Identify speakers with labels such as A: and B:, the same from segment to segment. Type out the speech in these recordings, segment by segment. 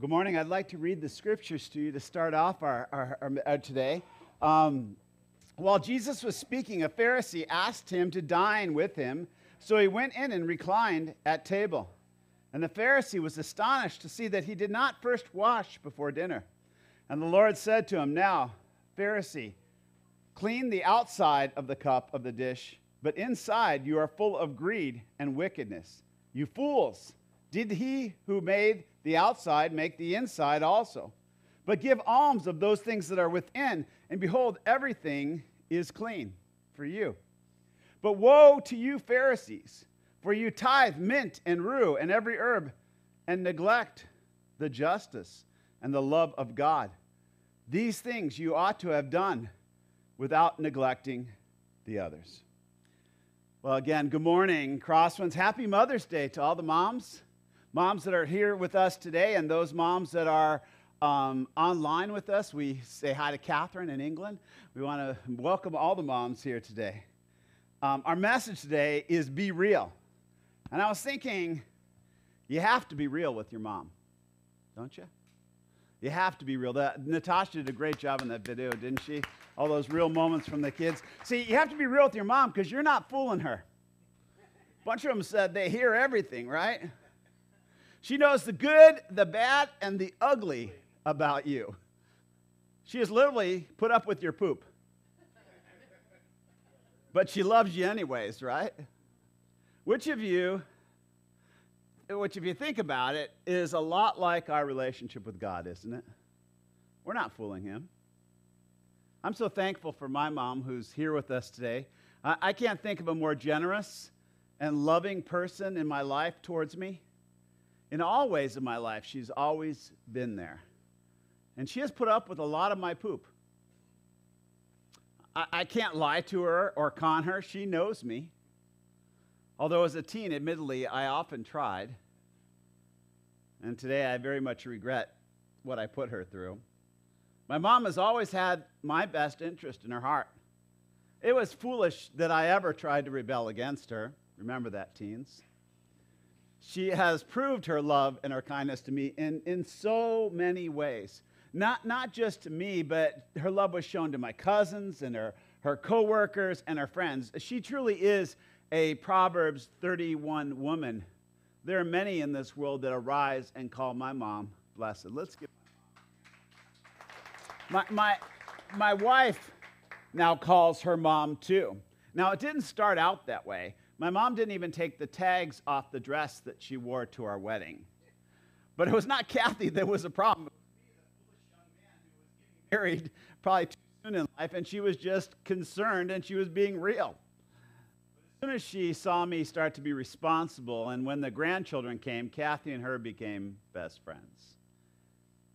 A: Good morning. I'd like to read the scriptures to you to start off our, our, our, our today. Um, while Jesus was speaking, a Pharisee asked him to dine with him, so he went in and reclined at table. And the Pharisee was astonished to see that he did not first wash before dinner. And the Lord said to him, Now, Pharisee, clean the outside of the cup of the dish, but inside you are full of greed and wickedness. You fools! Did he who made the outside make the inside also? But give alms of those things that are within, and behold, everything is clean for you. But woe to you, Pharisees, for you tithe mint and rue and every herb, and neglect the justice and the love of God. These things you ought to have done without neglecting the others. Well, again, good morning, Crosswinds. Happy Mother's Day to all the moms moms that are here with us today and those moms that are um, online with us. We say hi to Catherine in England. We want to welcome all the moms here today. Um, our message today is be real. And I was thinking, you have to be real with your mom, don't you? You have to be real. That, Natasha did a great job in that video, didn't she? All those real moments from the kids. See, you have to be real with your mom because you're not fooling her. A bunch of them said they hear everything, right? She knows the good, the bad, and the ugly about you. She has literally put up with your poop. But she loves you anyways, right? Which of you, which if you think about it, is a lot like our relationship with God, isn't it? We're not fooling him. I'm so thankful for my mom who's here with us today. I, can't think of a more generous and loving person in my life towards me in all ways of my life, she's always been there. And she has put up with a lot of my poop. I, I can't lie to her or con her. She knows me. Although, as a teen, admittedly, I often tried. And today I very much regret what I put her through. My mom has always had my best interest in her heart. It was foolish that I ever tried to rebel against her. Remember that, teens she has proved her love and her kindness to me in, in so many ways. Not, not just to me, but her love was shown to my cousins and her, her coworkers and her friends. She truly is a Proverbs 31 woman. There are many in this world that arise and call my mom blessed. Let's give my, my, my wife now calls her mom too. Now, it didn't start out that way. My mom didn't even take the tags off the dress that she wore to our wedding. But it was not Kathy that was a problem. It was me, the foolish young man who was getting married probably too soon in life, and she was just concerned and she was being real. As soon as she saw me start to be responsible, and when the grandchildren came, Kathy and her became best friends.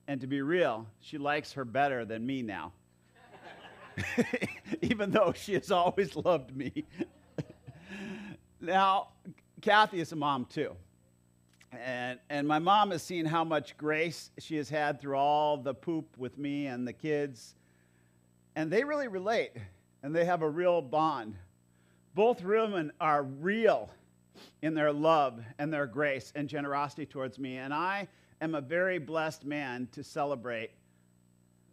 A: And to be real, she likes her better than me now. Even though she has always loved me. Now, Kathy is a mom too. And, and my mom has seen how much grace she has had through all the poop with me and the kids. And they really relate, and they have a real bond. Both women are real in their love and their grace and generosity towards me. And I am a very blessed man to celebrate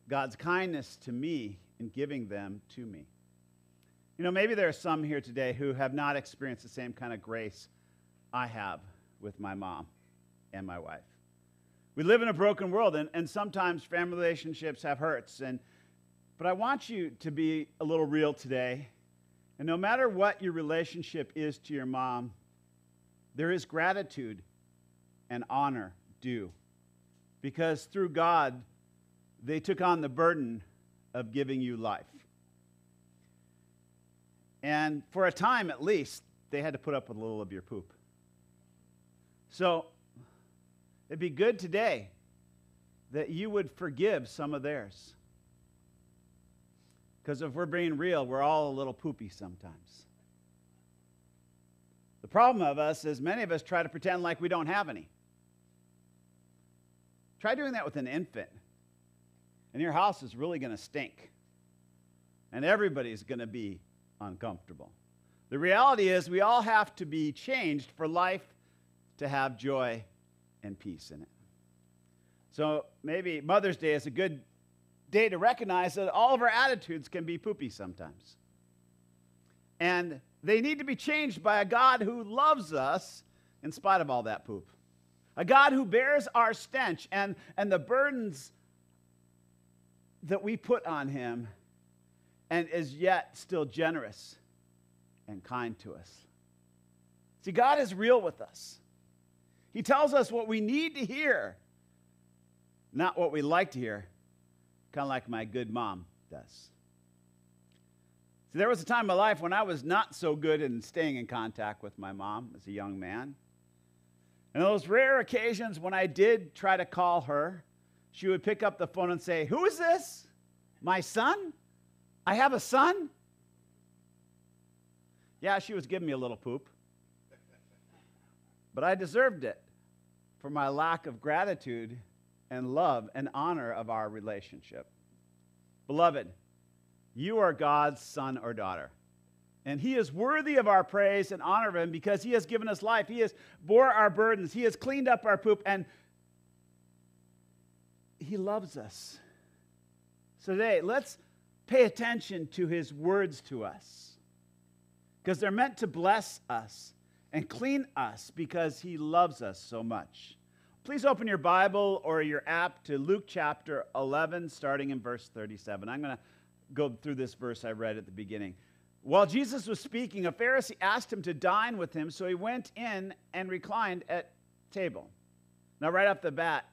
A: God's kindness to me in giving them to me. You know, maybe there are some here today who have not experienced the same kind of grace I have with my mom and my wife. We live in a broken world, and, and sometimes family relationships have hurts. And, but I want you to be a little real today. And no matter what your relationship is to your mom, there is gratitude and honor due. Because through God, they took on the burden of giving you life. And for a time at least, they had to put up with a little of your poop. So it'd be good today that you would forgive some of theirs. Because if we're being real, we're all a little poopy sometimes. The problem of us is many of us try to pretend like we don't have any. Try doing that with an infant. And your house is really going to stink. And everybody's going to be uncomfortable. The reality is, we all have to be changed for life to have joy and peace in it. So maybe Mother's Day is a good day to recognize that all of our attitudes can be poopy sometimes. And they need to be changed by a God who loves us in spite of all that poop. A God who bears our stench and, and the burdens that we put on him and is yet still generous and kind to us. See, God is real with us. He tells us what we need to hear, not what we like to hear, kind of like my good mom does. See, there was a time in my life when I was not so good in staying in contact with my mom as a young man. And those rare occasions when I did try to call her, she would pick up the phone and say, Who is this? My son? I have a son? Yeah, she was giving me a little poop. But I deserved it for my lack of gratitude and love and honor of our relationship. Beloved, you are God's son or daughter. And he is worthy of our praise and honor of him because he has given us life. He has bore our burdens. He has cleaned up our poop and he loves us. So today, let's pay attention to his words to us because they're meant to bless us and clean us because he loves us so much. Please open your Bible or your app to Luke chapter 11, starting in verse 37. I'm going to go through this verse I read at the beginning. While Jesus was speaking, a Pharisee asked him to dine with him, so he went in and reclined at table. Now, right off the bat,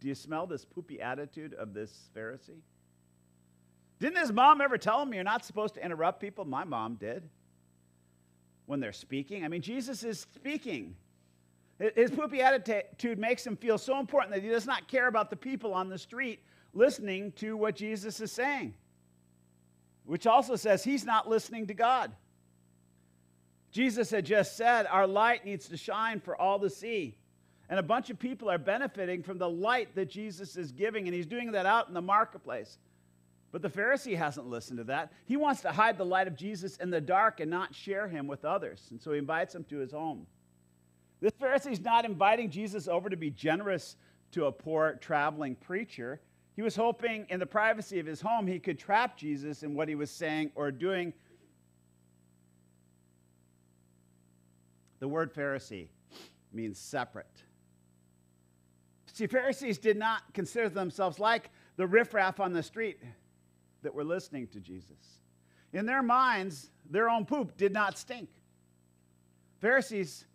A: do you smell this poopy attitude of this Pharisee? Didn't his mom ever tell him you're not supposed to interrupt people? My mom did when they're speaking. I mean, Jesus is speaking. His poopy attitude makes him feel so important that he does not care about the people on the street listening to what Jesus is saying which also says he's not listening to God. Jesus had just said our light needs to shine for all to see. And a bunch of people are benefiting from the light that Jesus is giving, and he's doing that out in the marketplace. But the Pharisee hasn't listened to that. He wants to hide the light of Jesus in the dark and not share him with others. And so he invites him to his home. This Pharisee is not inviting Jesus over to be generous to a poor traveling preacher. He was hoping in the privacy of his home he could trap Jesus in what he was saying or doing. The word Pharisee means separate. See, Pharisees did not consider themselves like the riffraff on the street that were listening to Jesus. In their minds, their own poop did not stink. Pharisees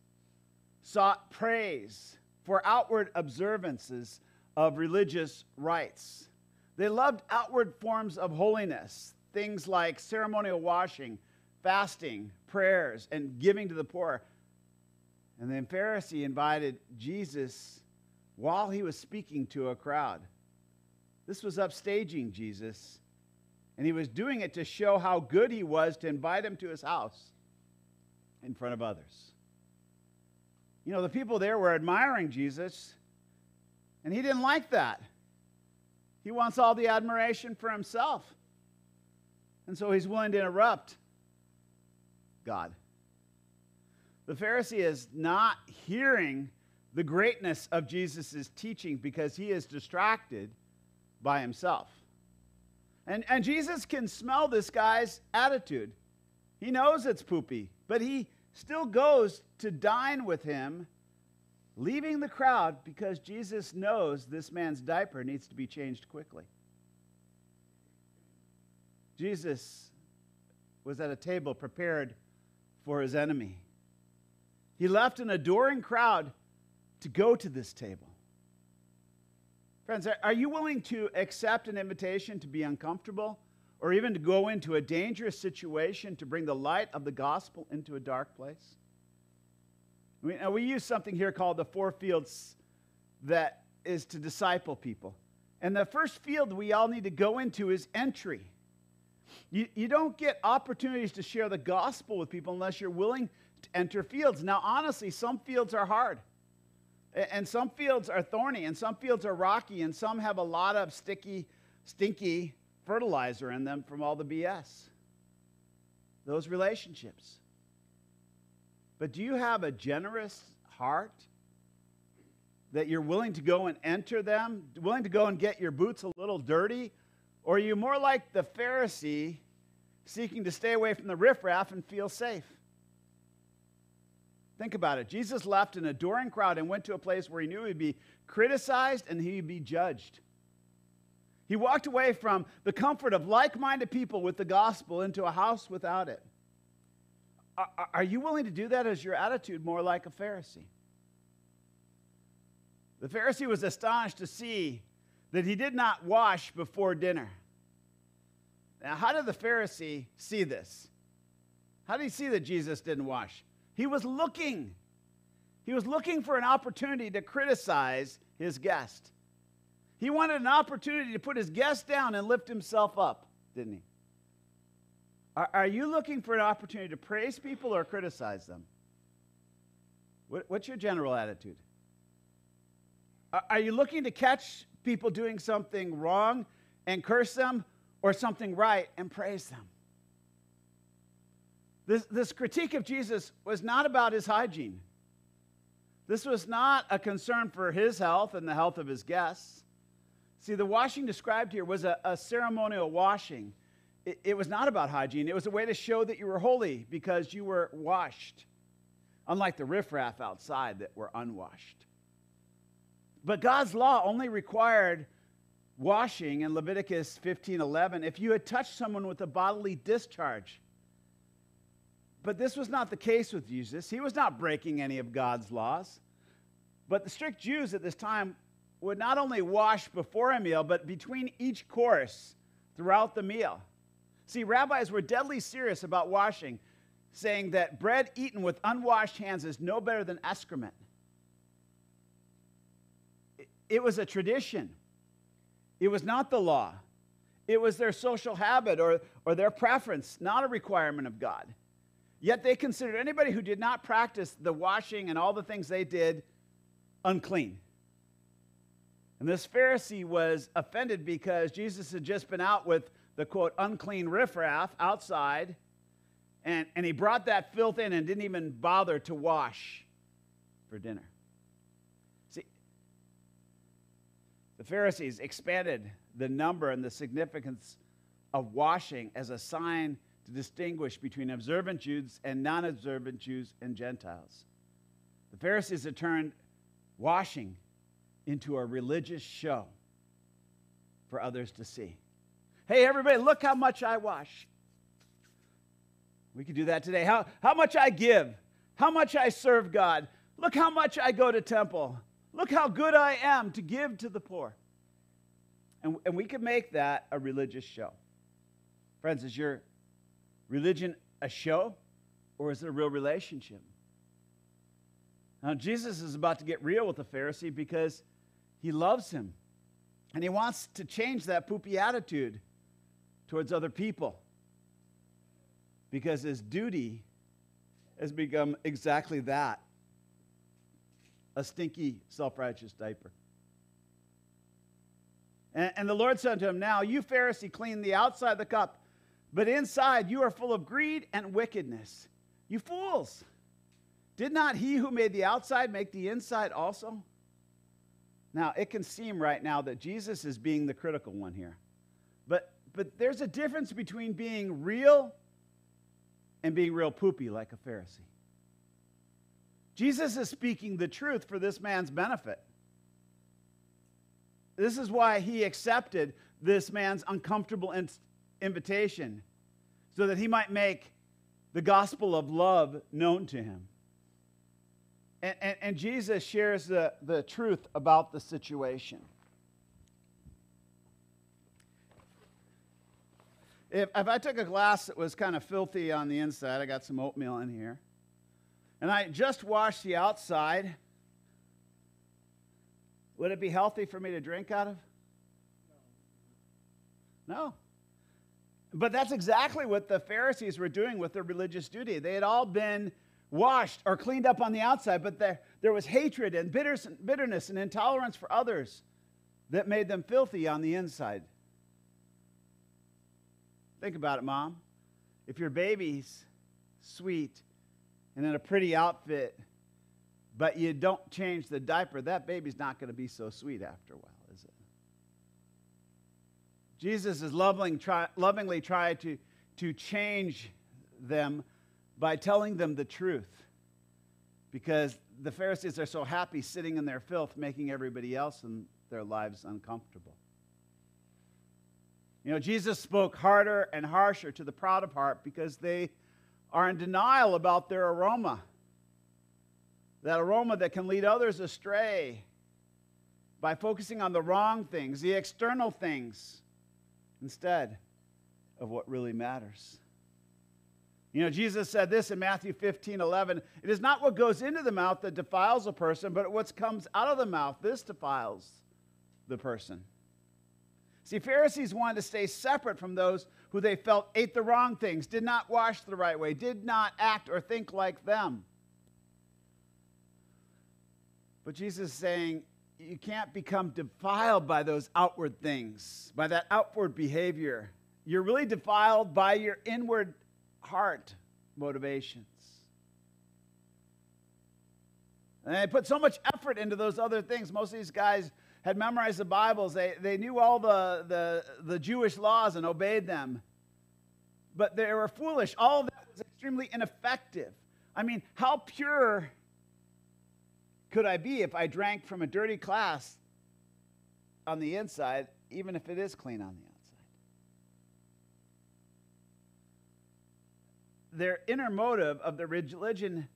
A: sought praise for outward observances of religious rites. They loved outward forms of holiness, things like ceremonial washing, fasting, prayers, and giving to the poor. And then Pharisee invited Jesus while he was speaking to a crowd. This was upstaging Jesus, and he was doing it to show how good he was to invite him to his house in front of others. You know, the people there were admiring Jesus and he didn't like that. He wants all the admiration for himself. And so he's willing to interrupt God. The Pharisee is not hearing the greatness of Jesus' teaching because he is distracted by himself. And, and Jesus can smell this guy's attitude. He knows it's poopy, but he still goes to dine with him leaving the crowd because Jesus knows this man's diaper needs to be changed quickly. Jesus was at a table prepared for his enemy. He left an adoring crowd to go to this table. Friends, are you willing to accept an invitation to be uncomfortable or even to go into a dangerous situation to bring the light of the gospel into a dark place? We, we use something here called the four fields that is to disciple people. And the first field we all need to go into is entry. You, you don't get opportunities to share the gospel with people unless you're willing to enter fields. Now, honestly, some fields are hard. And some fields are thorny, and some fields are rocky, and some have a lot of sticky, stinky fertilizer in them from all the BS. Those relationships. But do you have a generous heart that you're willing to go and enter them, willing to go and get your boots a little dirty? Or are you more like the Pharisee seeking to stay away from the riffraff and feel safe? Think about it. Jesus left an adoring crowd and went to a place where he knew he'd be criticized and he'd be judged. He walked away from the comfort of like minded people with the gospel into a house without it. Are you willing to do that as your attitude more like a Pharisee? The Pharisee was astonished to see that he did not wash before dinner. Now, how did the Pharisee see this? How did he see that Jesus didn't wash? He was looking. He was looking for an opportunity to criticize his guest. He wanted an opportunity to put his guest down and lift himself up, didn't he? Are, are you looking for an opportunity to praise people or criticize them? What, what's your general attitude? Are, are you looking to catch people doing something wrong and curse them or something right and praise them? This, this critique of Jesus was not about his hygiene. This was not a concern for his health and the health of his guests. See, the washing described here was a, a ceremonial washing. It, it was not about hygiene, it was a way to show that you were holy because you were washed, unlike the riffraff outside that were unwashed. But God's law only required washing in Leviticus 15:11 if you had touched someone with a bodily discharge. But this was not the case with Jesus. He was not breaking any of God's laws. But the strict Jews at this time would not only wash before a meal, but between each course throughout the meal. See, rabbis were deadly serious about washing, saying that bread eaten with unwashed hands is no better than excrement. It was a tradition, it was not the law. It was their social habit or, or their preference, not a requirement of God. Yet they considered anybody who did not practice the washing and all the things they did unclean. And this Pharisee was offended because Jesus had just been out with the quote, unclean riffraff outside, and, and he brought that filth in and didn't even bother to wash for dinner. See, the Pharisees expanded the number and the significance of washing as a sign to distinguish between observant Jews and non observant Jews and Gentiles. The Pharisees had turned washing into a religious show for others to see. Hey, everybody, look how much I wash. We could do that today. How, how much I give, how much I serve God. Look how much I go to temple. Look how good I am to give to the poor. And, and we could make that a religious show. Friends, is your religion a show or is it a real relationship? Now, Jesus is about to get real with the Pharisee because he loves him. And he wants to change that poopy attitude towards other people. Because his duty has become exactly that a stinky, self righteous diaper. And, the Lord said to him, Now, you Pharisee, clean the outside of the cup, but inside you are full of greed and wickedness. You fools! Did not he who made the outside make the inside also? Now, it can seem right now that Jesus is being the critical one here. But, but there's a difference between being real and being real poopy like a Pharisee. Jesus is speaking the truth for this man's benefit. This is why he accepted this man's uncomfortable in- invitation, so that he might make the gospel of love known to him. And, and, and, Jesus shares the, the truth about the situation. If, if I took a glass that was kind of filthy on the inside, I got some oatmeal in here, and I just washed the outside, would it be healthy for me to drink out of? No. But that's exactly what the Pharisees were doing with their religious duty. They had all been washed or cleaned up on the outside, but there, there was hatred and bitterness and intolerance for others that made them filthy on the inside. Think about it, mom. If your baby's sweet and in a pretty outfit, but you don't change the diaper, that baby's not going to be so sweet after a while? Jesus is loving, try, lovingly trying to, to change them by telling them the truth because the Pharisees are so happy sitting in their filth, making everybody else in their lives uncomfortable. You know, Jesus spoke harder and harsher to the proud of heart because they are in denial about their aroma. That aroma that can lead others astray by focusing on the wrong things, the external things, instead of what really matters. You know, Jesus said this in Matthew 15, 11. It is not what goes into the mouth that defiles a person, but what comes out of the mouth. This defiles the person. See, Pharisees wanted to stay separate from those who they felt ate the wrong things, did not wash the right way, did not act or think like them. But Jesus is saying, you can't become defiled by those outward things, by that outward behavior. You're really defiled by your inward heart motivations. And they put so much effort into those other things. Most of these guys had memorized the Bibles, they, they knew all the, the, the Jewish laws and obeyed them. But they were foolish. All of that was extremely ineffective. I mean, how pure could I be if I drank from a dirty glass on the inside, even if it is clean on the outside? their inner motive of their religion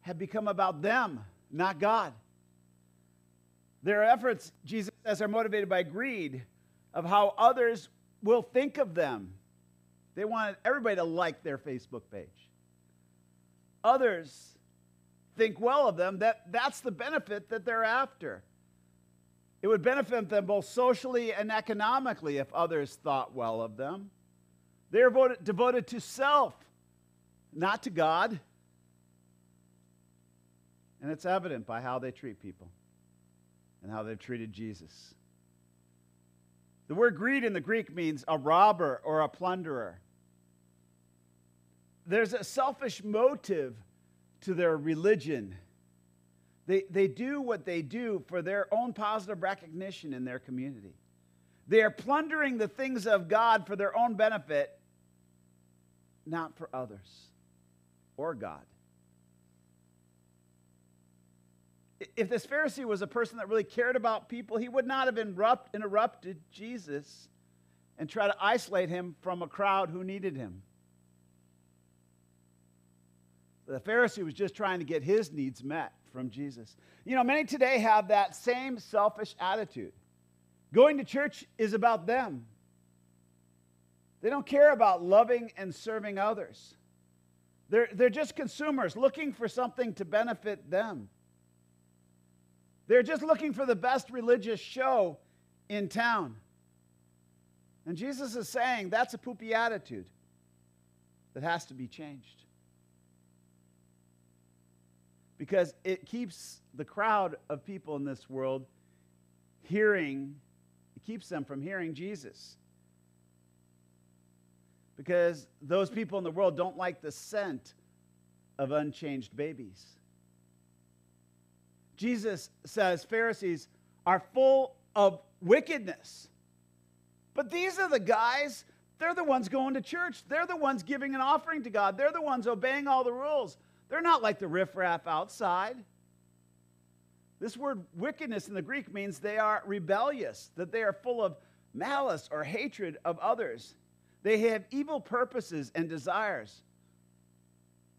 A: had become about them, not God. Their efforts, Jesus says, are motivated by greed of how others will think of them. They wanted everybody to like their Facebook page. Others think well of them. That, that's the benefit that they're after. It would benefit them both socially and economically if others thought well of them. They're devoted, devoted to self not to God. And it's evident by how they treat people and how they've treated Jesus. The word greed in the Greek means a robber or a plunderer. There's a selfish motive to their religion. They, they do what they do for their own positive recognition in their community. They are plundering the things of God for their own benefit, not for others or God. If this Pharisee was a person that really cared about people, he would not have interrupt, interrupted Jesus and try to isolate him from a crowd who needed him. The Pharisee was just trying to get his needs met from Jesus. You know, many today have that same selfish attitude. Going to church is about them. They don't care about loving and serving others. They're, they're just consumers looking for something to benefit them. They're just looking for the best religious show in town. And Jesus is saying that's a poopy attitude that has to be changed. Because it keeps the crowd of people in this world hearing, it keeps them from hearing Jesus because those people in the world don't like the scent of unchanged babies. Jesus says Pharisees are full of wickedness. But these are the guys, they're the ones going to church. They're the ones giving an offering to God. They're the ones obeying all the rules. They're not like the riffraff outside. This word wickedness in the Greek means they are rebellious, that they are full of malice or hatred of others. They have evil purposes and desires.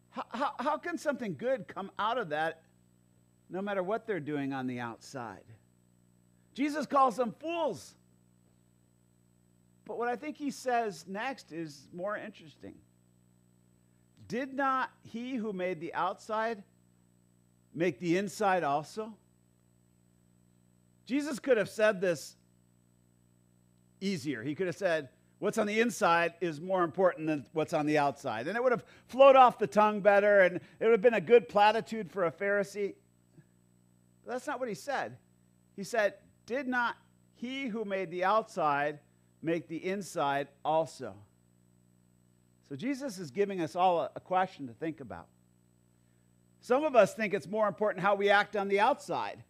A: How, how, how, can something good come out of that no matter what they're doing on the outside? Jesus calls them fools. But what I think he says next is more interesting. Did not he who made the outside make the inside also? Jesus could have said this easier. He could have said, What's on the inside is more important than what's on the outside. And it would have flowed off the tongue better, and it would have been a good platitude for a Pharisee. But that's not what he said. He said, Did not he who made the outside make the inside also? So Jesus is giving us all a, a question to think about. Some of us think it's more important how we act on the outside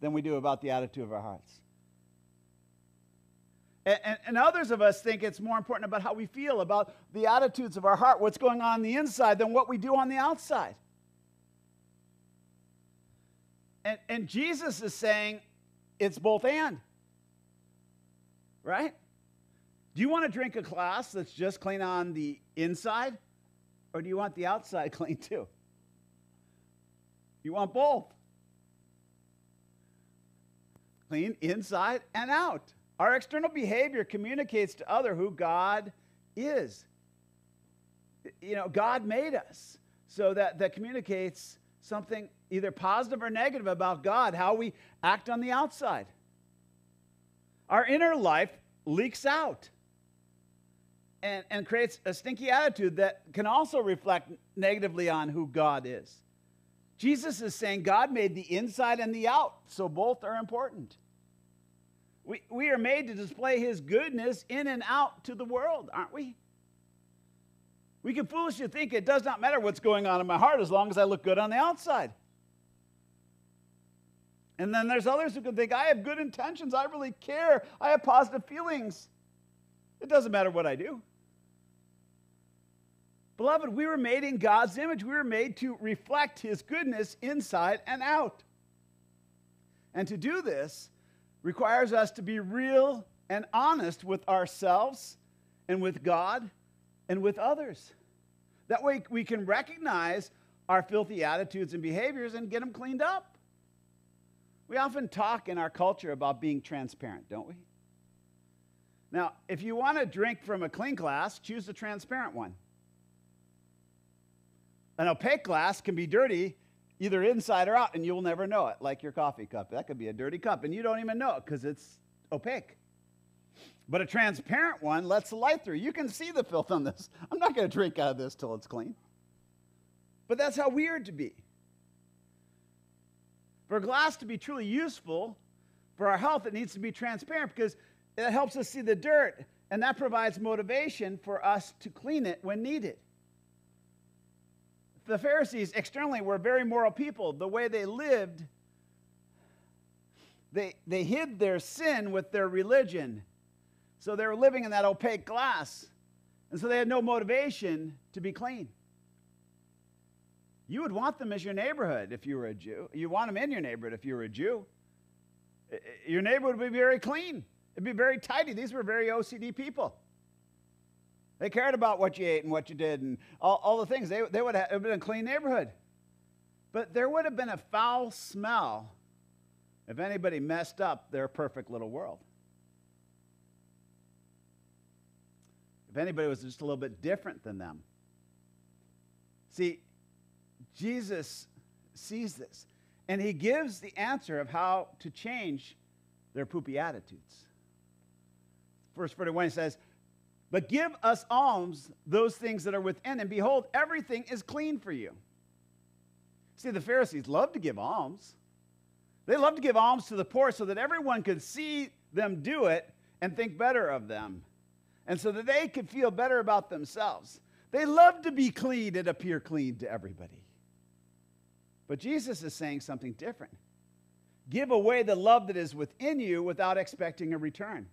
A: than we do about the attitude of our hearts. And, and, and, others of us think it's more important about how we feel, about the attitudes of our heart, what's going on, on the inside, than what we do on the outside. And, and Jesus is saying it's both and. Right? Do you want to drink a glass that's just clean on the inside? Or do you want the outside clean too? You want both. Clean inside and out. Our external behavior communicates to other who God is. You know, God made us. So that, that communicates something either positive or negative about God, how we act on the outside. Our inner life leaks out and, and creates a stinky attitude that can also reflect negatively on who God is. Jesus is saying God made the inside and the out, so both are important. We, we are made to display his goodness in and out to the world, aren't we? We can foolishly think it does not matter what's going on in my heart as long as I look good on the outside. And then there's others who can think, I have good intentions, I really care, I have positive feelings. It doesn't matter what I do. Beloved, we were made in God's image. We were made to reflect His goodness inside and out. And to do this requires us to be real and honest with ourselves and with God and with others. That way we can recognize our filthy attitudes and behaviors and get them cleaned up. We often talk in our culture about being transparent, don't we? Now, if you want to drink from a clean glass, choose a transparent one. An opaque glass can be dirty either inside or out, and you'll never know it, like your coffee cup. That could be a dirty cup, and you don't even know it because it's opaque. But a transparent one lets the light through. You can see the filth on this. I'm not going to drink out of this till it's clean. But that's how we are to be. For glass to be truly useful for our health, it needs to be transparent because it helps us see the dirt, and that provides motivation for us to clean it when needed. The Pharisees externally were very moral people. The way they lived, they, they hid their sin with their religion. So they were living in that opaque glass. And so they had no motivation to be clean. You would want them as your neighborhood if you were a Jew. You want them in your neighborhood if you were a Jew. Your neighborhood would be very clean. It'd be very tidy. These were very OCD people. They cared about what you ate and what you did and all, all the things. They, they would have been a clean neighborhood. But there would have been a foul smell if anybody messed up their perfect little world. If anybody was just a little bit different than them. See, Jesus sees this, and he gives the answer of how to change their poopy attitudes. Verse 41 says, But give us alms those things that are within, and behold, everything is clean for you. See, the Pharisees love to give alms. They love to give alms to the poor so that everyone could see them do it and think better of them, and so that they could feel better about themselves. They love to be clean and appear clean to everybody. But Jesus is saying something different. Give away the love that is within you without expecting a return.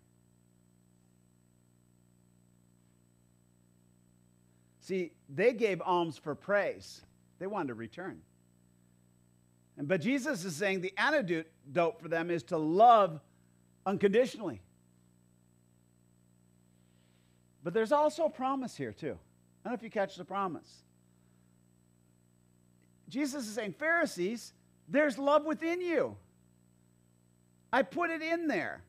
A: See, they gave alms for praise, they wanted a return. But Jesus is saying the antidote for them is to love unconditionally. But there's also a promise here, too. I don't know if you catch the promise. Jesus is saying, Pharisees, there's love within you. I put it in there.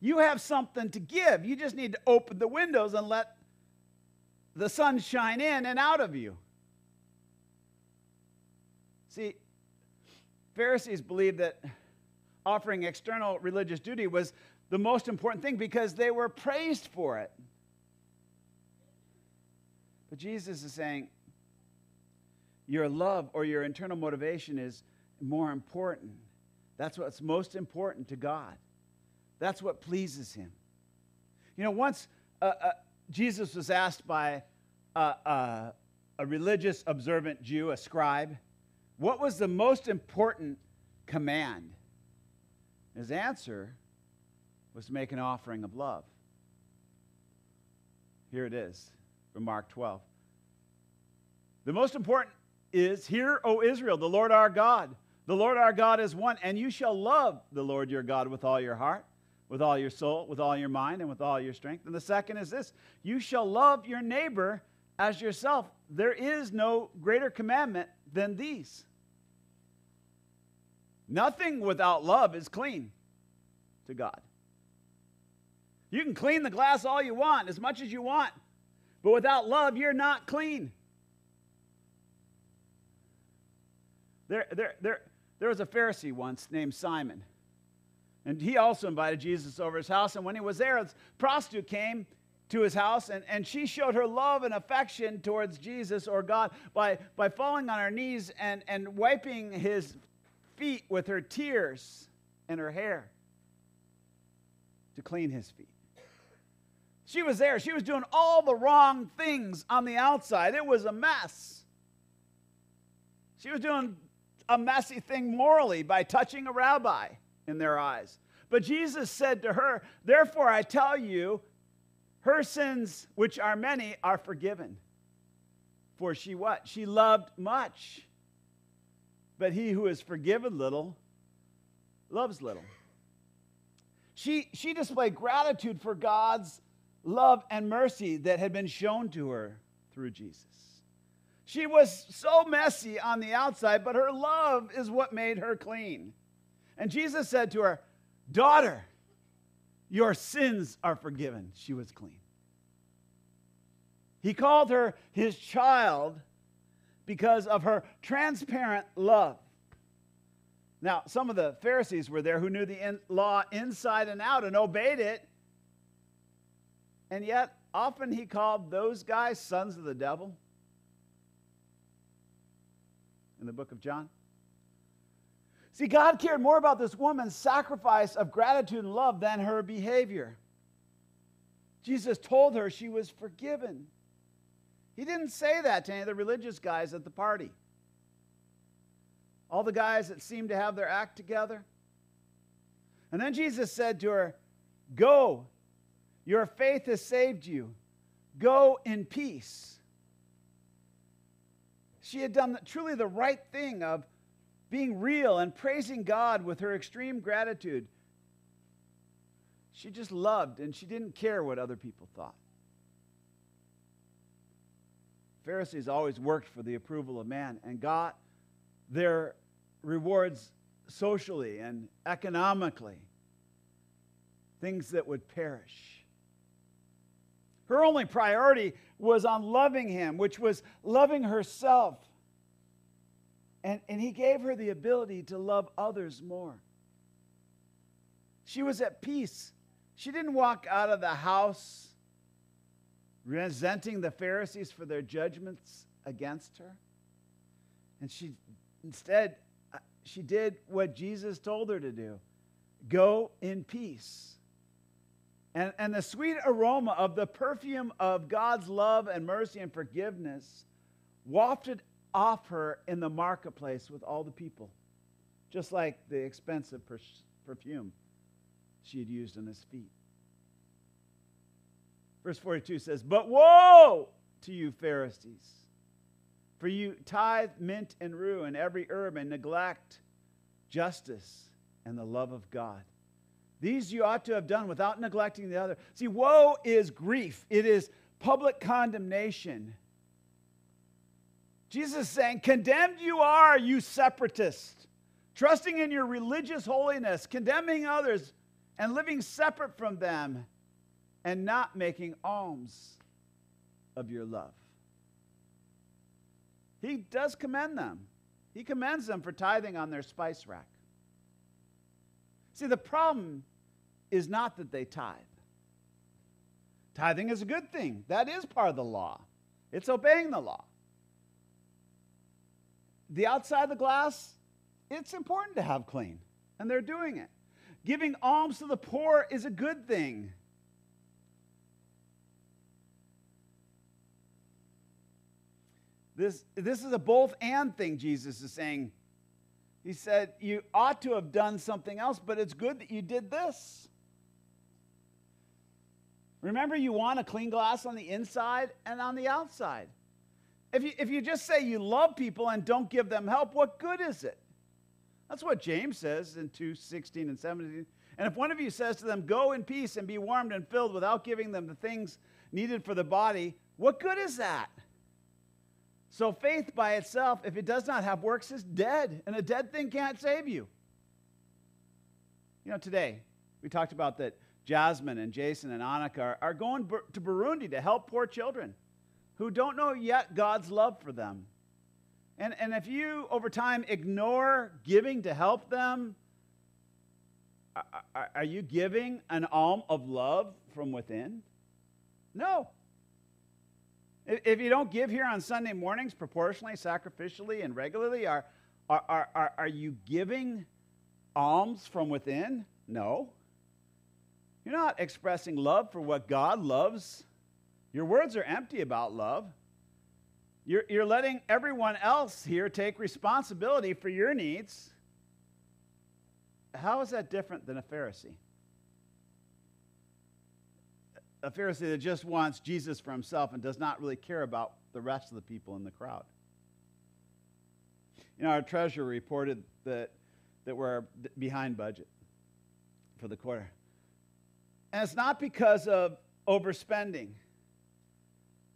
A: You have something to give. You just need to open the windows and let the sun shine in and out of you. See, Pharisees believed that offering external religious duty was the most important thing because they were praised for it. But Jesus is saying, your love or your internal motivation is more important. That's what's most important to God. That's what pleases Him. You know, once uh, uh, Jesus was asked by a, religious observant Jew, a scribe, what was the most important command? His answer was to make an offering of love. Here it is from Mark 12. The most important is Hear, O Israel, the Lord our God. The Lord our God is one, and you shall love the Lord your God with all your heart, with all your soul, with all your mind, and with all your strength. And the second is this you shall love your neighbor as yourself. There is no greater commandment than these. Nothing without love is clean to God. You can clean the glass all you want, as much as you want, but without love, you're not clean. There, there, there, there was a Pharisee once named Simon, and he also invited Jesus over his house. And when he was there, a prostitute came to his house, and, and she showed her love and affection towards Jesus or God by, by falling on her knees and, and wiping his feet with her tears and her hair to clean his feet. She was there. She was doing all the wrong things on the outside. It was a mess. She was doing a messy thing morally by touching a rabbi in their eyes. But Jesus said to her, Therefore I tell you, her sins, which are many, are forgiven. For she what? She loved much. But he who is forgiven little loves little. She, she displayed gratitude for God's love and mercy that had been shown to her through Jesus. She was so messy on the outside, but her love is what made her clean. And Jesus said to her, Daughter, your sins are forgiven. She was clean. He called her his child because of her transparent love. Now, some of the Pharisees were there who knew the in- law inside and out and obeyed it. And yet, often he called those guys sons of the devil in the book of John. See, God cared more about this woman's sacrifice of gratitude and love than her behavior. Jesus told her she was forgiven. He didn't say that to any of the religious guys at the party. All the guys that seemed to have their act together. And then Jesus said to her, Go, your faith has saved you. Go in peace. She had done truly the right thing of being real and praising God with her extreme gratitude. She just loved and she didn't care what other people thought. Pharisees always worked for the approval of man and got their rewards socially and economically, things that would perish. Her only priority was on loving him, which was loving herself. And, and he gave her the ability to love others more. She was at peace. She didn't walk out of the house resenting the Pharisees for their judgments against her. And she instead uh, she did what Jesus told her to do. Go in peace. And, and the sweet aroma of the perfume of God's love and mercy and forgiveness wafted off her in the marketplace with all the people, just like the expensive per- perfume she had used on his feet. Verse 42 says, But woe to you, Pharisees, for you tithe mint and rue and every herb and neglect justice and the love of God. These you ought to have done without neglecting the other. See, woe is grief, it is public condemnation. Jesus is saying, Condemned you are, you separatist, trusting in your religious holiness, condemning others, and living separate from them and not making alms of your love. He does commend them. He commends them for tithing on their spice rack. See, the problem is not that they tithe. Tithing is a good thing. That is part of the law. It's obeying the law. The outside of the glass, it's important to have clean, and they're doing it. Giving alms to the poor is a good thing. This, this is a both and thing Jesus is saying. He said, You ought to have done something else, but it's good that you did this. Remember, you want a clean glass on the inside and on the outside. If you, if you just say you love people and don't give them help, what good is it? That's what James says in 2 16 and 17. And if one of you says to them, Go in peace and be warmed and filled without giving them the things needed for the body, what good is that? So faith by itself, if it does not have works, is dead, and a dead thing can't save you. You know, today we talked about that Jasmine and Jason and Annika are, are going to Burundi to help poor children who don't know yet God's love for them. And, and if you, over time, ignore giving to help them, are, are you giving an alm of love from within? No. If you don't give here on Sunday mornings proportionally, sacrificially, and regularly, are, are, are, are you giving alms from within? No. You're not expressing love for what God loves. Your words are empty about love. You're, you're letting everyone else here take responsibility for your needs. How is that different than a Pharisee? a Pharisee that just wants Jesus for himself and does not really care about the rest of the people in the crowd. You know, our treasurer reported that, that we're behind budget for the quarter. And it's not because of overspending.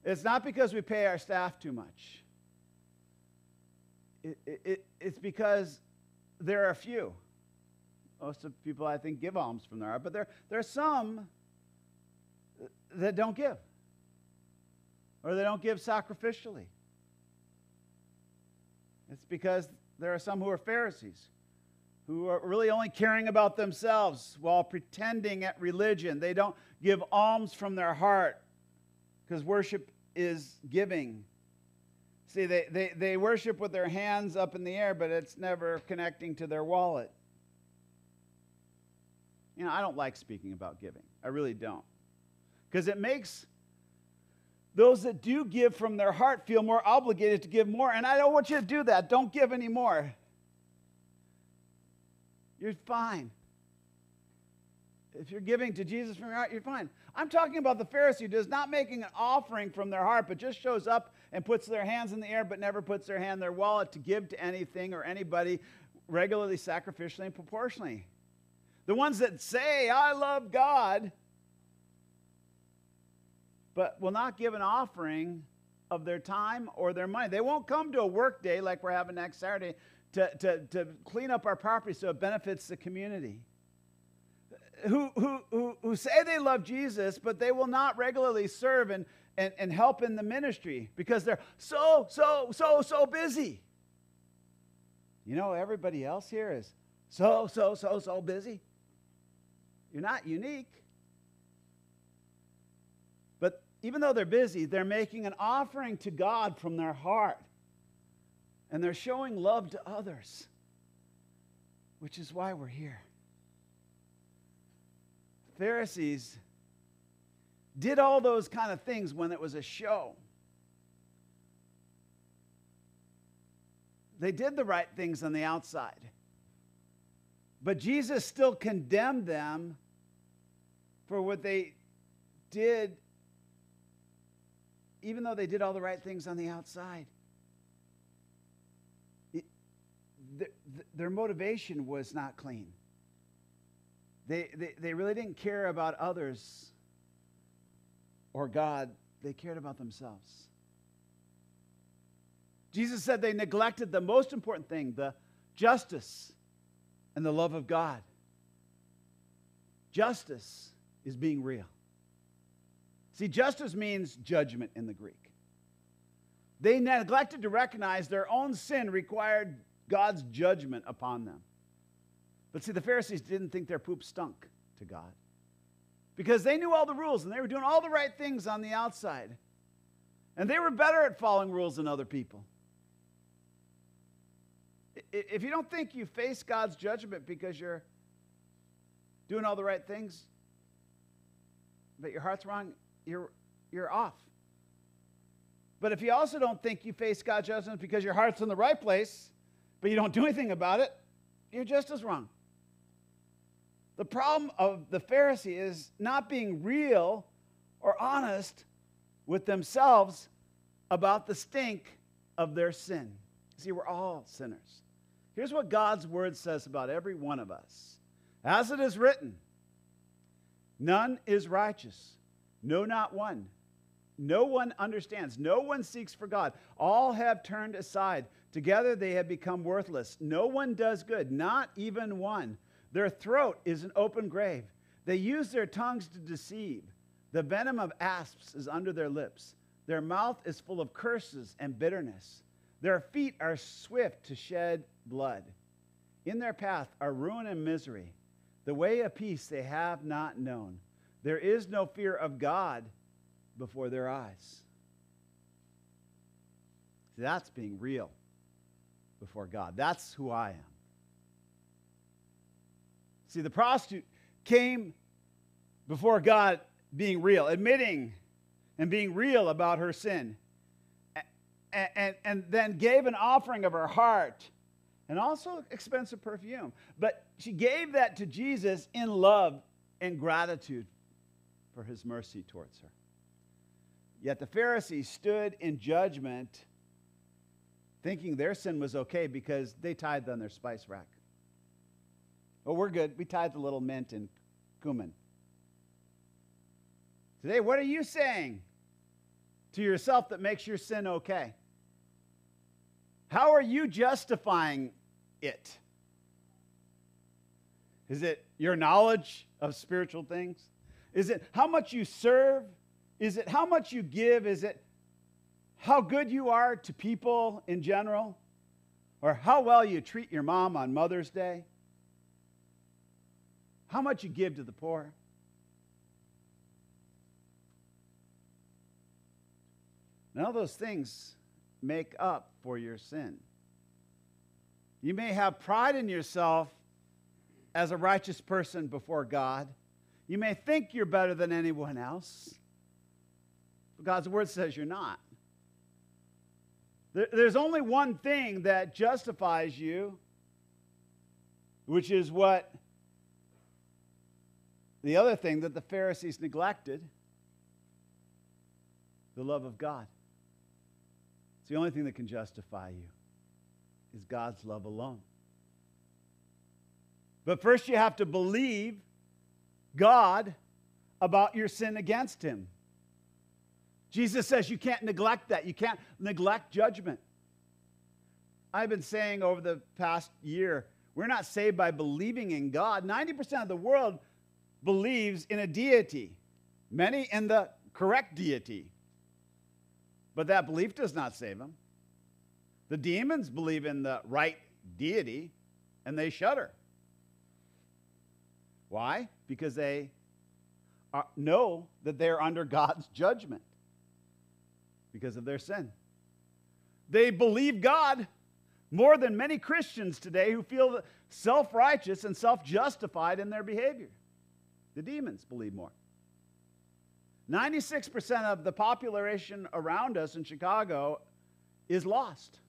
A: It's not because we pay our staff too much. It, it, it's because there are few. Most of people, I think, give alms from their heart, but there, there are some that don't give, or they don't give sacrificially. It's because there are some who are Pharisees who are really only caring about themselves while pretending at religion. They don't give alms from their heart because worship is giving. See, they, they, they worship with their hands up in the air, but it's never connecting to their wallet. You know, I don't like speaking about giving. I really don't because it makes those that do give from their heart feel more obligated to give more. And I don't want you to do that. Don't give anymore. You're fine. If you're giving to Jesus from your heart, you're fine. I'm talking about the Pharisee who does not making an offering from their heart, but just shows up and puts their hands in the air, but never puts their hand in their wallet to give to anything or anybody regularly, sacrificially, and proportionally. The ones that say, I love God, but will not give an offering of their time or their money. They won't come to a work day like we're having next Saturday to, to, to clean up our property so it benefits the community. Who, who, who, who say they love Jesus, but they will not regularly serve and, and, and help in the ministry because they're so, so, so, so busy. You know, everybody else here is so, so, so, so busy. You're not unique But even though they're busy, they're making an offering to God from their heart. And they're showing love to others, which is why we're here. Pharisees did all those kind of things when it was a show. They did the right things on the outside. But Jesus still condemned them for what they did even though they did all the right things on the outside. It, the, the, their motivation was not clean. They, they, they really didn't care about others or God, they cared about themselves. Jesus said they neglected the most important thing the justice and the love of God. Justice is being real. See, justice means judgment in the Greek. They neglected to recognize their own sin required God's judgment upon them. But see, the Pharisees didn't think their poop stunk to God because they knew all the rules and they were doing all the right things on the outside. And they were better at following rules than other people. If you don't think you face God's judgment because you're doing all the right things, but your heart's wrong, you're, you're off. But if you also don't think you face God's judgment because your heart's in the right place, but you don't do anything about it, you're just as wrong. The problem of the Pharisee is not being real or honest with themselves about the stink of their sin. See, we're all sinners. Here's what God's word says about every one of us. As it is written, none is righteous, no, not one. No one understands. No one seeks for God. All have turned aside. Together they have become worthless. No one does good, not even one. Their throat is an open grave. They use their tongues to deceive. The venom of asps is under their lips. Their mouth is full of curses and bitterness. Their feet are swift to shed blood. In their path are ruin and misery. The way of peace they have not known. There is no fear of God before their eyes. That's being real before God. That's who I am. See, the prostitute came before God being real, admitting and being real about her sin, and, and, and then gave an offering of her heart and also expensive perfume. But she gave that to Jesus in love and gratitude for his mercy towards her. Yet the Pharisees stood in judgment, thinking their sin was okay because they tithed on their spice rack. Oh, we're good. We tithed a little mint and cumin. Today, what are you saying to yourself that makes your sin okay? How are you justifying it? Is it your knowledge of spiritual things? Is it how much you serve? Is it how much you give? Is it how good you are to people in general? Or how well you treat your mom on Mother's Day? How much you give to the poor? None of those things make up for your sin. You may have pride in yourself as a righteous person before God. You may think you're better than anyone else. But God's word says you're not. There's only one thing that justifies you, which is what the other thing that the Pharisees neglected the love of God. It's the only thing that can justify you is God's love alone. But first, you have to believe God about your sin against Him. Jesus says you can't neglect that. You can't neglect judgment. I've been saying over the past year, we're not saved by believing in God. 90% of the world believes in a deity, many in the correct deity. But that belief does not save them. The demons believe in the right deity and they shudder. Why? Because they are, know that they're under God's judgment because of their sin. They believe God more than many Christians today who feel self righteous and self justified in their behavior. The demons believe more. 96% of the population around us in Chicago is lost.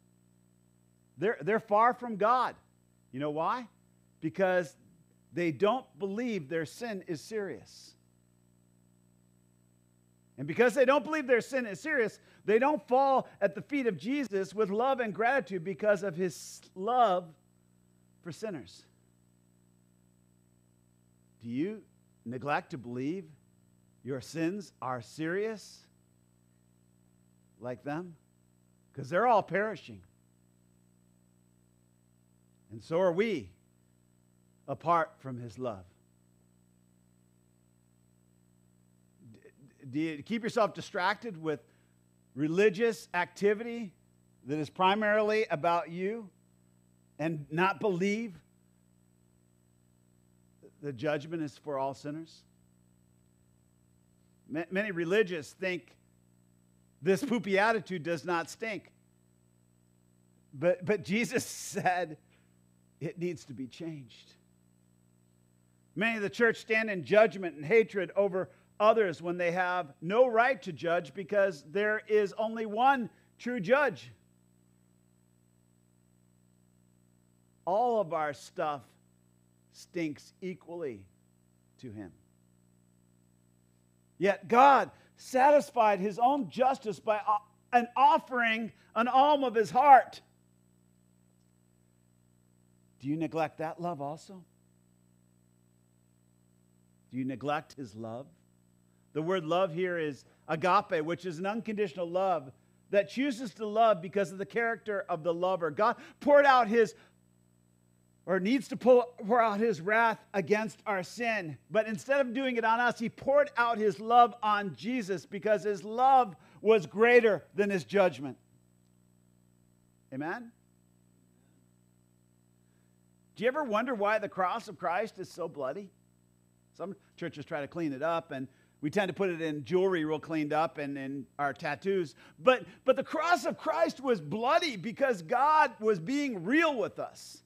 A: They're, they're far from God. You know why? Because they don't believe their sin is serious. And because they don't believe their sin is serious, they don't fall at the feet of Jesus with love and gratitude because of his love for sinners. Do you neglect to believe your sins are serious like them? Because they're all perishing. And so are we apart from his love. Do you keep yourself distracted with religious activity that is primarily about you and not believe the judgment is for all sinners? Many religious think this poopy attitude does not stink. But, but Jesus said it needs to be changed. Many of the church stand in judgment and hatred over others when they have no right to judge because there is only one true judge. All of our stuff stinks equally to him. Yet God satisfied his own justice by uh, an offering an alm of his heart. Do you neglect that love also? Do you neglect his love? The word love here is agape, which is an unconditional love that chooses to love because of the character of the lover. God poured out his or needs to pour, pour out his wrath against our sin. But instead of doing it on us, he poured out his love on Jesus because his love was greater than his judgment. Amen? Do you ever wonder why the cross of Christ is so bloody? Some churches try to clean it up, and we tend to put it in jewelry real cleaned up and in our tattoos. But, but the cross of Christ was bloody because God was being real with us.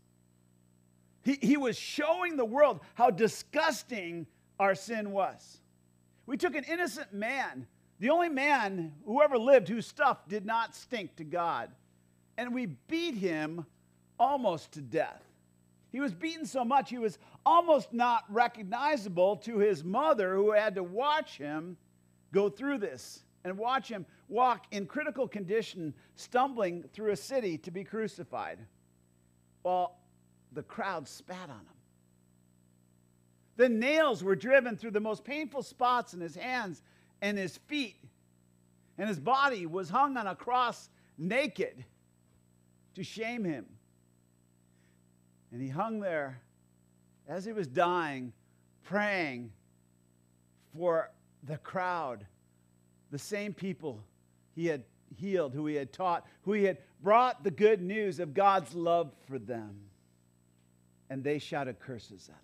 A: He, he was showing the world how disgusting our sin was. We took an innocent man, the only man who ever lived whose stuff did not stink to God, and we beat him almost to death. He was beaten so much he was almost not recognizable to his mother, who had to watch him go through this and watch him walk in critical condition, stumbling through a city to be crucified. Well, the crowd spat on him. The nails were driven through the most painful spots in his hands and his feet, and his body was hung on a cross naked to shame him. And he hung there as he was dying, praying for the crowd, the same people he had healed, who he had taught, who he had brought the good news of God's love for them and they shouted curses at him.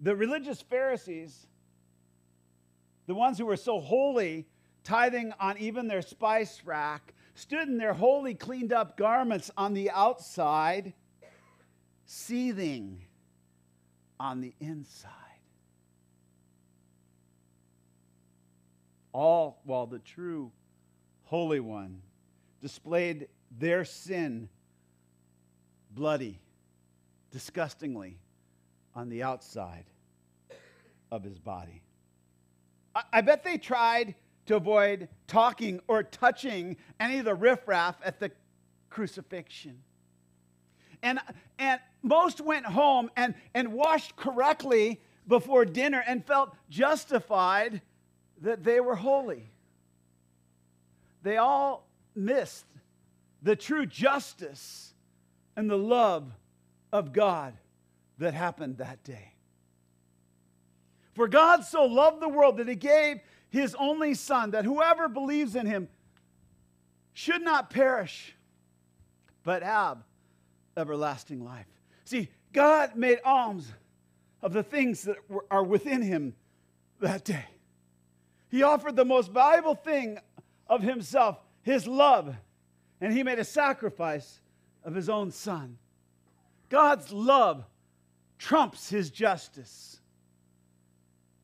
A: The religious Pharisees, the ones who were so holy, tithing on even their spice rack, stood in their holy, cleaned up garments on the outside, seething on the inside. All while the true Holy One displayed their sin bloody, disgustingly on the outside of his body. I, bet they tried to avoid talking or touching any of the riffraff at the crucifixion. And, and most went home and, and washed correctly before dinner and felt justified that they were holy. They all missed the true justice and the love of God that happened that day. For God so loved the world that he gave his only Son, that whoever believes in him should not perish, but have everlasting life. See, God made alms of the things that are within him that day. He offered the most valuable thing of himself, his love, and he made a sacrifice of his own son. God's love trumps his justice.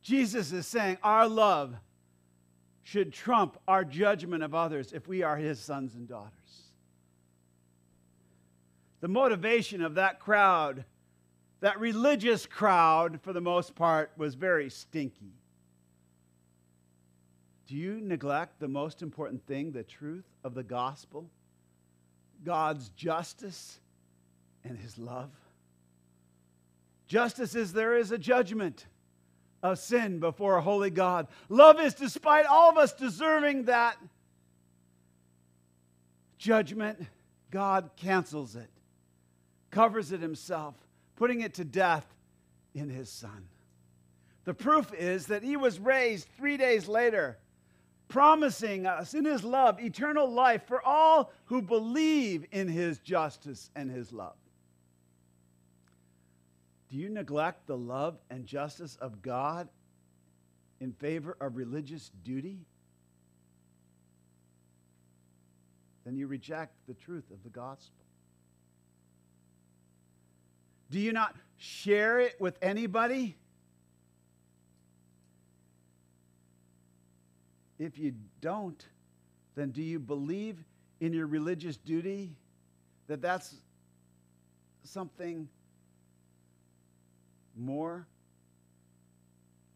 A: Jesus is saying our love should trump our judgment of others if we are his sons and daughters. The motivation of that crowd, that religious crowd for the most part, was very stinky. Do you neglect the most important thing, the truth of the gospel? God's justice and his love. Justice is there is a judgment of sin before a holy God. Love is, despite all of us deserving that judgment, God cancels it, covers it himself, putting it to death in his Son. The proof is that he was raised three days later promising us in his love eternal life for all who believe in his justice and his love. Do you neglect the love and justice of God in favor of religious duty? Then you reject the truth of the gospel. Do you not share it with anybody if you don't, then do you believe in your religious duty that that's something more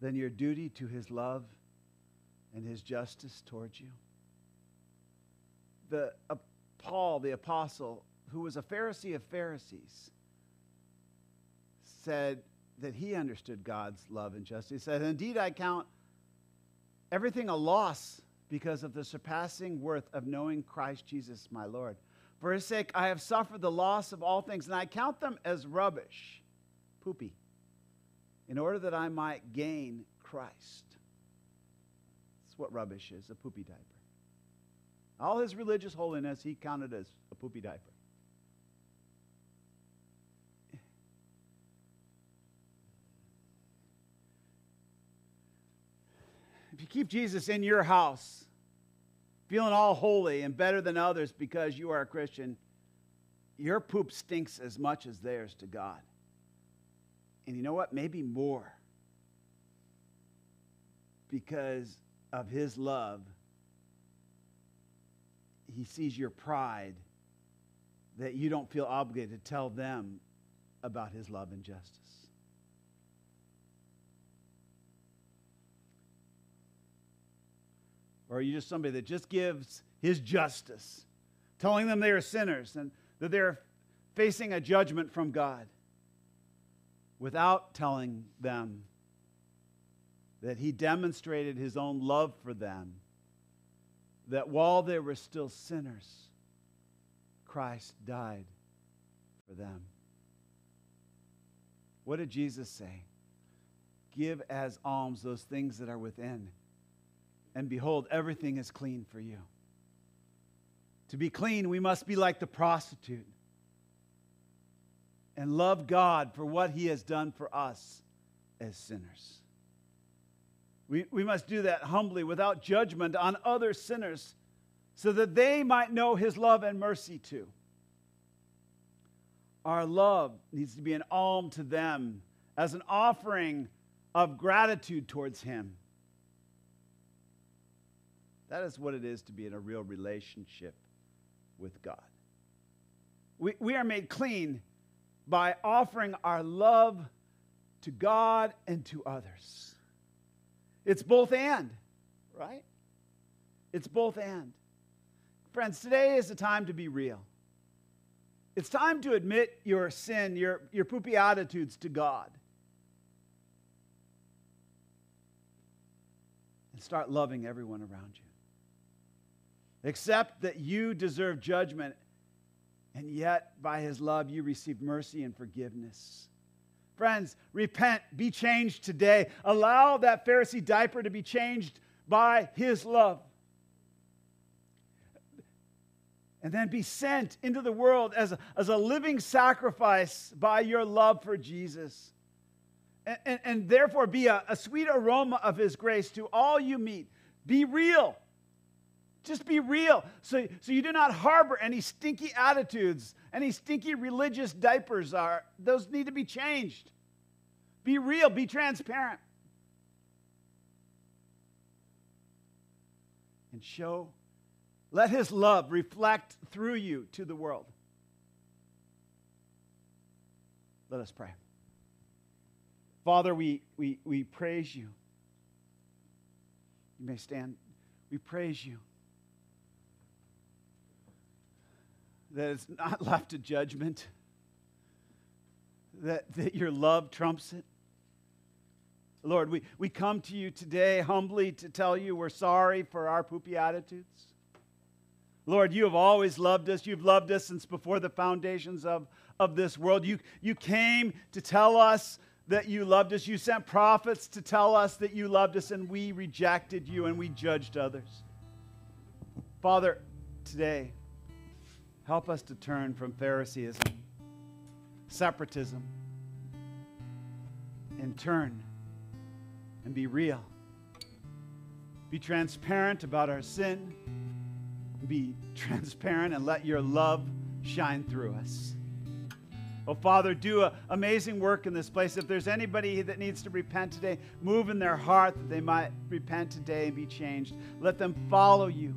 A: than your duty to his love and his justice towards you? The uh, Paul, the apostle, who was a Pharisee of Pharisees, said that he understood God's love and justice. He said, Indeed, I count everything a loss because of the surpassing worth of knowing Christ Jesus, my Lord. For his sake, I have suffered the loss of all things, and I count them as rubbish, poopy, in order that I might gain Christ. That's what rubbish is a poopy diaper. All his religious holiness, he counted as a poopy diaper. If you keep Jesus in your house, feeling all holy and better than others because you are a Christian, your poop stinks as much as theirs to God. And you know what? Maybe more. Because of his love, he sees your pride that you don't feel obligated to tell them about his love and justice. Or are you just somebody that just gives his justice, telling them they are sinners and that they're facing a judgment from God without telling them that he demonstrated his own love for them, that while they were still sinners, Christ died for them. What did Jesus say? Give as alms those things that are within and behold, everything is clean for you. To be clean, we must be like the prostitute and love God for what he has done for us as sinners. We, we must do that humbly without judgment on other sinners so that they might know his love and mercy too. Our love needs to be an alm to them as an offering of gratitude towards him. That is what it is to be in a real relationship with God. We, we are made clean by offering our love to God and to others. It's both and, right? It's both and. Friends, today is the time to be real. It's time to admit your sin, your, your poopy attitudes to God. And start loving everyone around you. Accept that you deserve judgment, and yet by his love you receive mercy and forgiveness. Friends, repent, be changed today. Allow that Pharisee diaper to be changed by his love. And then be sent into the world as a, as a living sacrifice by your love for Jesus. And, and, and therefore be a, a sweet aroma of his grace to all you meet. Be real. Just be real. So, so you do not harbor any stinky attitudes, any stinky religious diapers are. Those need to be changed. Be real, be transparent. And show, let his love reflect through you to the world. Let us pray. Father, we, we, we praise you. You may stand. We praise you. That it's not left to judgment, that, that your love trumps it. Lord, we, we come to you today humbly to tell you we're sorry for our poopy attitudes. Lord, you have always loved us. You've loved us since before the foundations of, of this world. You, you came to tell us that you loved us. You sent prophets to tell us that you loved us, and we rejected you and we judged others. Father, today, Help us to turn from Phariseeism, separatism, and turn and be real. Be transparent about our sin. Be transparent and let your love shine through us. Oh, Father, do a amazing work in this place. If there's anybody that needs to repent today, move in their heart that they might repent today and be changed. Let them follow you.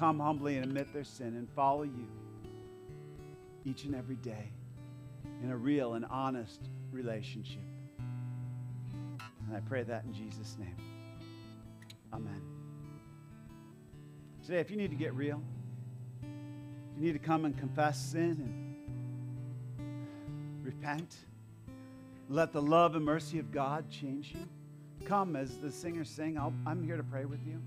A: Come humbly and admit their sin and follow you each and every day in a real and honest relationship. And I pray that in Jesus' name. Amen. Today, if you need to get real, you need to come and confess sin and repent, let the love and mercy of God change you. Come as the singers sing. i am here to pray with you.